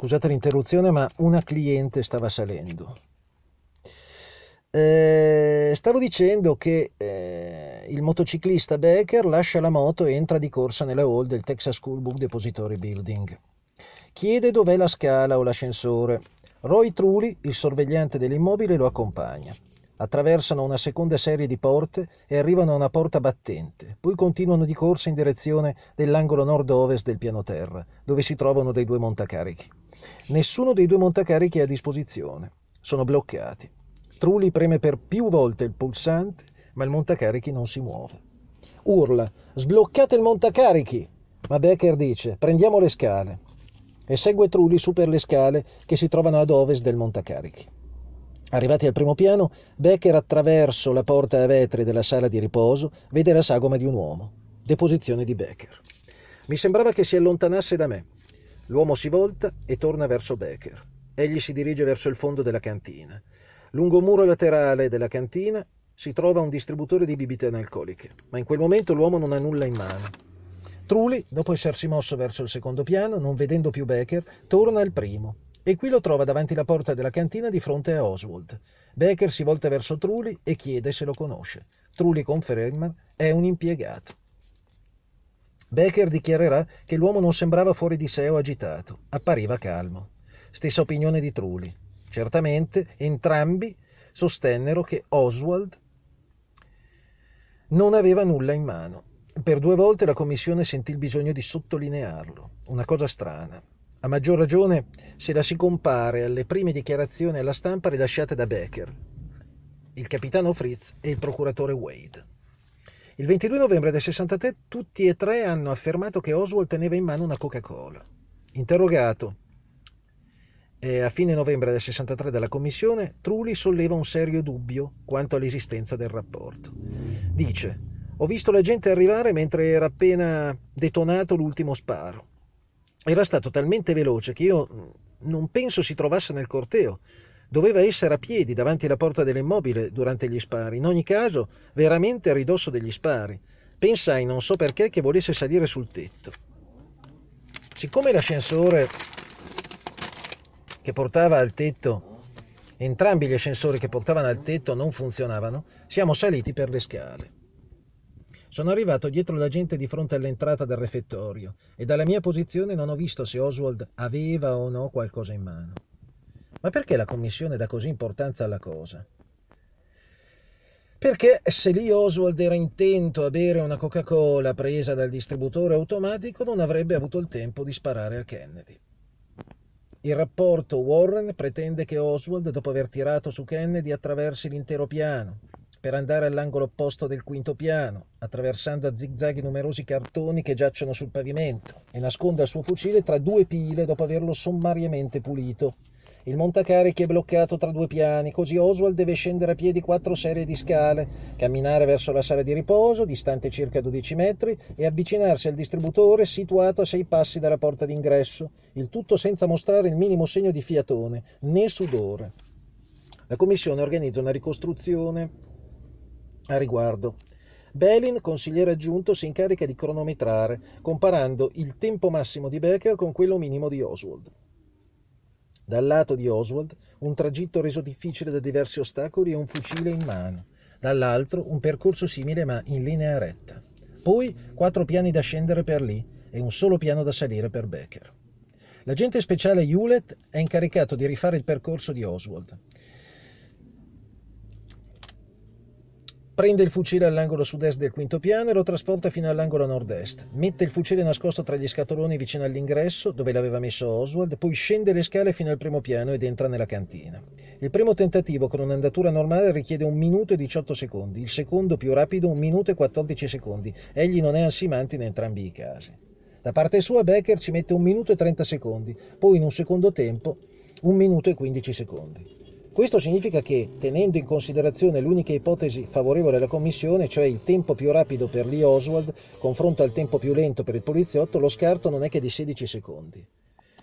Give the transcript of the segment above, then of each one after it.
Scusate l'interruzione, ma una cliente stava salendo. Eh, stavo dicendo che eh, il motociclista Becker lascia la moto e entra di corsa nella hall del Texas School Book Depository Building. Chiede dov'è la scala o l'ascensore. Roy Trulli, il sorvegliante dell'immobile, lo accompagna. Attraversano una seconda serie di porte e arrivano a una porta battente, poi continuano di corsa in direzione dell'angolo nord-ovest del piano terra, dove si trovano dei due montacarichi. Nessuno dei due montacarichi è a disposizione, sono bloccati. Trulli preme per più volte il pulsante, ma il montacarichi non si muove. Urla: Sbloccate il montacarichi! Ma Becker dice: Prendiamo le scale. E segue Trulli su per le scale che si trovano ad ovest del montacarichi. Arrivati al primo piano, Becker attraverso la porta a vetri della sala di riposo vede la sagoma di un uomo. Deposizione di Becker. Mi sembrava che si allontanasse da me. L'uomo si volta e torna verso Becker. Egli si dirige verso il fondo della cantina. Lungo un muro laterale della cantina si trova un distributore di bibite analcoliche, ma in quel momento l'uomo non ha nulla in mano. Trulli, dopo essersi mosso verso il secondo piano, non vedendo più Becker, torna al primo e qui lo trova davanti alla porta della cantina di fronte a Oswald. Becker si volta verso Trulli e chiede se lo conosce. Trulli conferma è un impiegato. Becker dichiarerà che l'uomo non sembrava fuori di sé o agitato, appariva calmo. Stessa opinione di Trulli. Certamente entrambi sostennero che Oswald non aveva nulla in mano. Per due volte la commissione sentì il bisogno di sottolinearlo, una cosa strana. A maggior ragione se la si compare alle prime dichiarazioni alla stampa rilasciate da Becker, il capitano Fritz e il procuratore Wade. Il 22 novembre del 63 tutti e tre hanno affermato che Oswald teneva in mano una Coca-Cola. Interrogato e a fine novembre del 63 dalla commissione, Trulli solleva un serio dubbio quanto all'esistenza del rapporto. Dice: Ho visto la gente arrivare mentre era appena detonato l'ultimo sparo era stato talmente veloce che io mm, non penso si trovasse nel corteo. Doveva essere a piedi davanti alla porta dell'immobile durante gli spari. In ogni caso, veramente a ridosso degli spari. Pensai, non so perché, che volesse salire sul tetto. Siccome l'ascensore che portava al tetto, entrambi gli ascensori che portavano al tetto non funzionavano, siamo saliti per le scale. Sono arrivato dietro la gente di fronte all'entrata del refettorio e dalla mia posizione non ho visto se Oswald aveva o no qualcosa in mano. Ma perché la commissione dà così importanza alla cosa? Perché se lì Oswald era intento a bere una Coca-Cola presa dal distributore automatico non avrebbe avuto il tempo di sparare a Kennedy. Il rapporto Warren pretende che Oswald, dopo aver tirato su Kennedy, attraversi l'intero piano, per andare all'angolo opposto del quinto piano, attraversando a zigzag i numerosi cartoni che giacciono sul pavimento, e nasconda il suo fucile tra due pile dopo averlo sommariamente pulito. Il montacarichi è bloccato tra due piani, così Oswald deve scendere a piedi quattro serie di scale, camminare verso la sala di riposo, distante circa 12 metri, e avvicinarsi al distributore situato a sei passi dalla porta d'ingresso, il tutto senza mostrare il minimo segno di fiatone, né sudore. La commissione organizza una ricostruzione a riguardo. Belin, consigliere aggiunto, si incarica di cronometrare, comparando il tempo massimo di Becker con quello minimo di Oswald. Dal lato di Oswald, un tragitto reso difficile da diversi ostacoli e un fucile in mano. Dall'altro, un percorso simile ma in linea retta. Poi, quattro piani da scendere per lì e un solo piano da salire per Becker. L'agente speciale Hewlett è incaricato di rifare il percorso di Oswald. Prende il fucile all'angolo sud-est del quinto piano e lo trasporta fino all'angolo nord-est. Mette il fucile nascosto tra gli scatoloni vicino all'ingresso, dove l'aveva messo Oswald, poi scende le scale fino al primo piano ed entra nella cantina. Il primo tentativo con un'andatura normale richiede un minuto e 18 secondi, il secondo più rapido un minuto e 14 secondi. Egli non è ansimante in entrambi i casi. Da parte sua Becker ci mette un minuto e 30 secondi, poi in un secondo tempo un minuto e 15 secondi. Questo significa che, tenendo in considerazione l'unica ipotesi favorevole alla commissione, cioè il tempo più rapido per Lee Oswald confronto al tempo più lento per il poliziotto, lo scarto non è che di 16 secondi.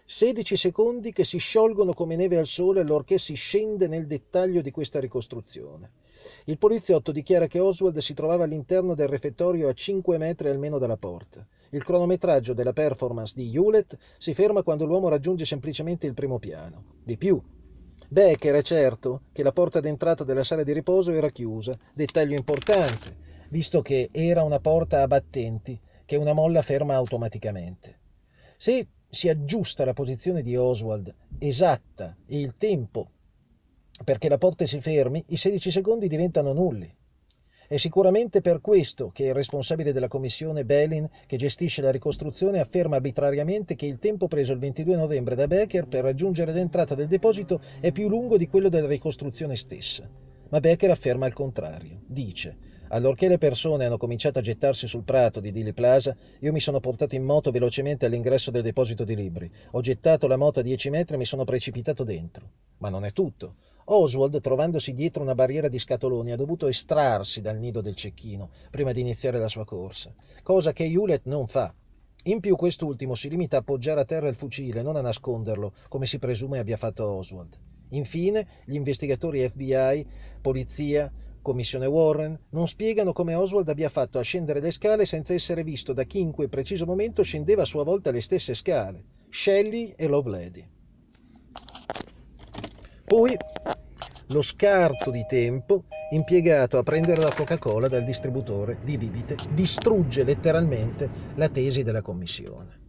16 secondi che si sciolgono come neve al sole allorché si scende nel dettaglio di questa ricostruzione. Il poliziotto dichiara che Oswald si trovava all'interno del refettorio a 5 metri almeno dalla porta. Il cronometraggio della performance di Hewlett si ferma quando l'uomo raggiunge semplicemente il primo piano. Di più, Becker è certo che la porta d'entrata della sala di riposo era chiusa, dettaglio importante, visto che era una porta a battenti che una molla ferma automaticamente. Se si aggiusta la posizione di Oswald esatta e il tempo perché la porta si fermi, i 16 secondi diventano nulli. È sicuramente per questo che il responsabile della commissione Belin, che gestisce la ricostruzione, afferma arbitrariamente che il tempo preso il 22 novembre da Becker per raggiungere l'entrata del deposito è più lungo di quello della ricostruzione stessa. Ma Becker afferma il contrario. Dice Allorché le persone hanno cominciato a gettarsi sul prato di Dili Plaza, io mi sono portato in moto velocemente all'ingresso del deposito di libri. Ho gettato la moto a 10 metri e mi sono precipitato dentro. Ma non è tutto. Oswald, trovandosi dietro una barriera di scatoloni, ha dovuto estrarsi dal nido del cecchino prima di iniziare la sua corsa, cosa che Hewlett non fa. In più quest'ultimo si limita a appoggiare a terra il fucile, non a nasconderlo, come si presume abbia fatto Oswald. Infine, gli investigatori FBI, polizia, Commissione Warren non spiegano come Oswald abbia fatto a scendere le scale senza essere visto da chi in quel preciso momento scendeva a sua volta le stesse scale, Shelley e Lovelady. Poi lo scarto di tempo impiegato a prendere la Coca-Cola dal distributore di bibite distrugge letteralmente la tesi della commissione.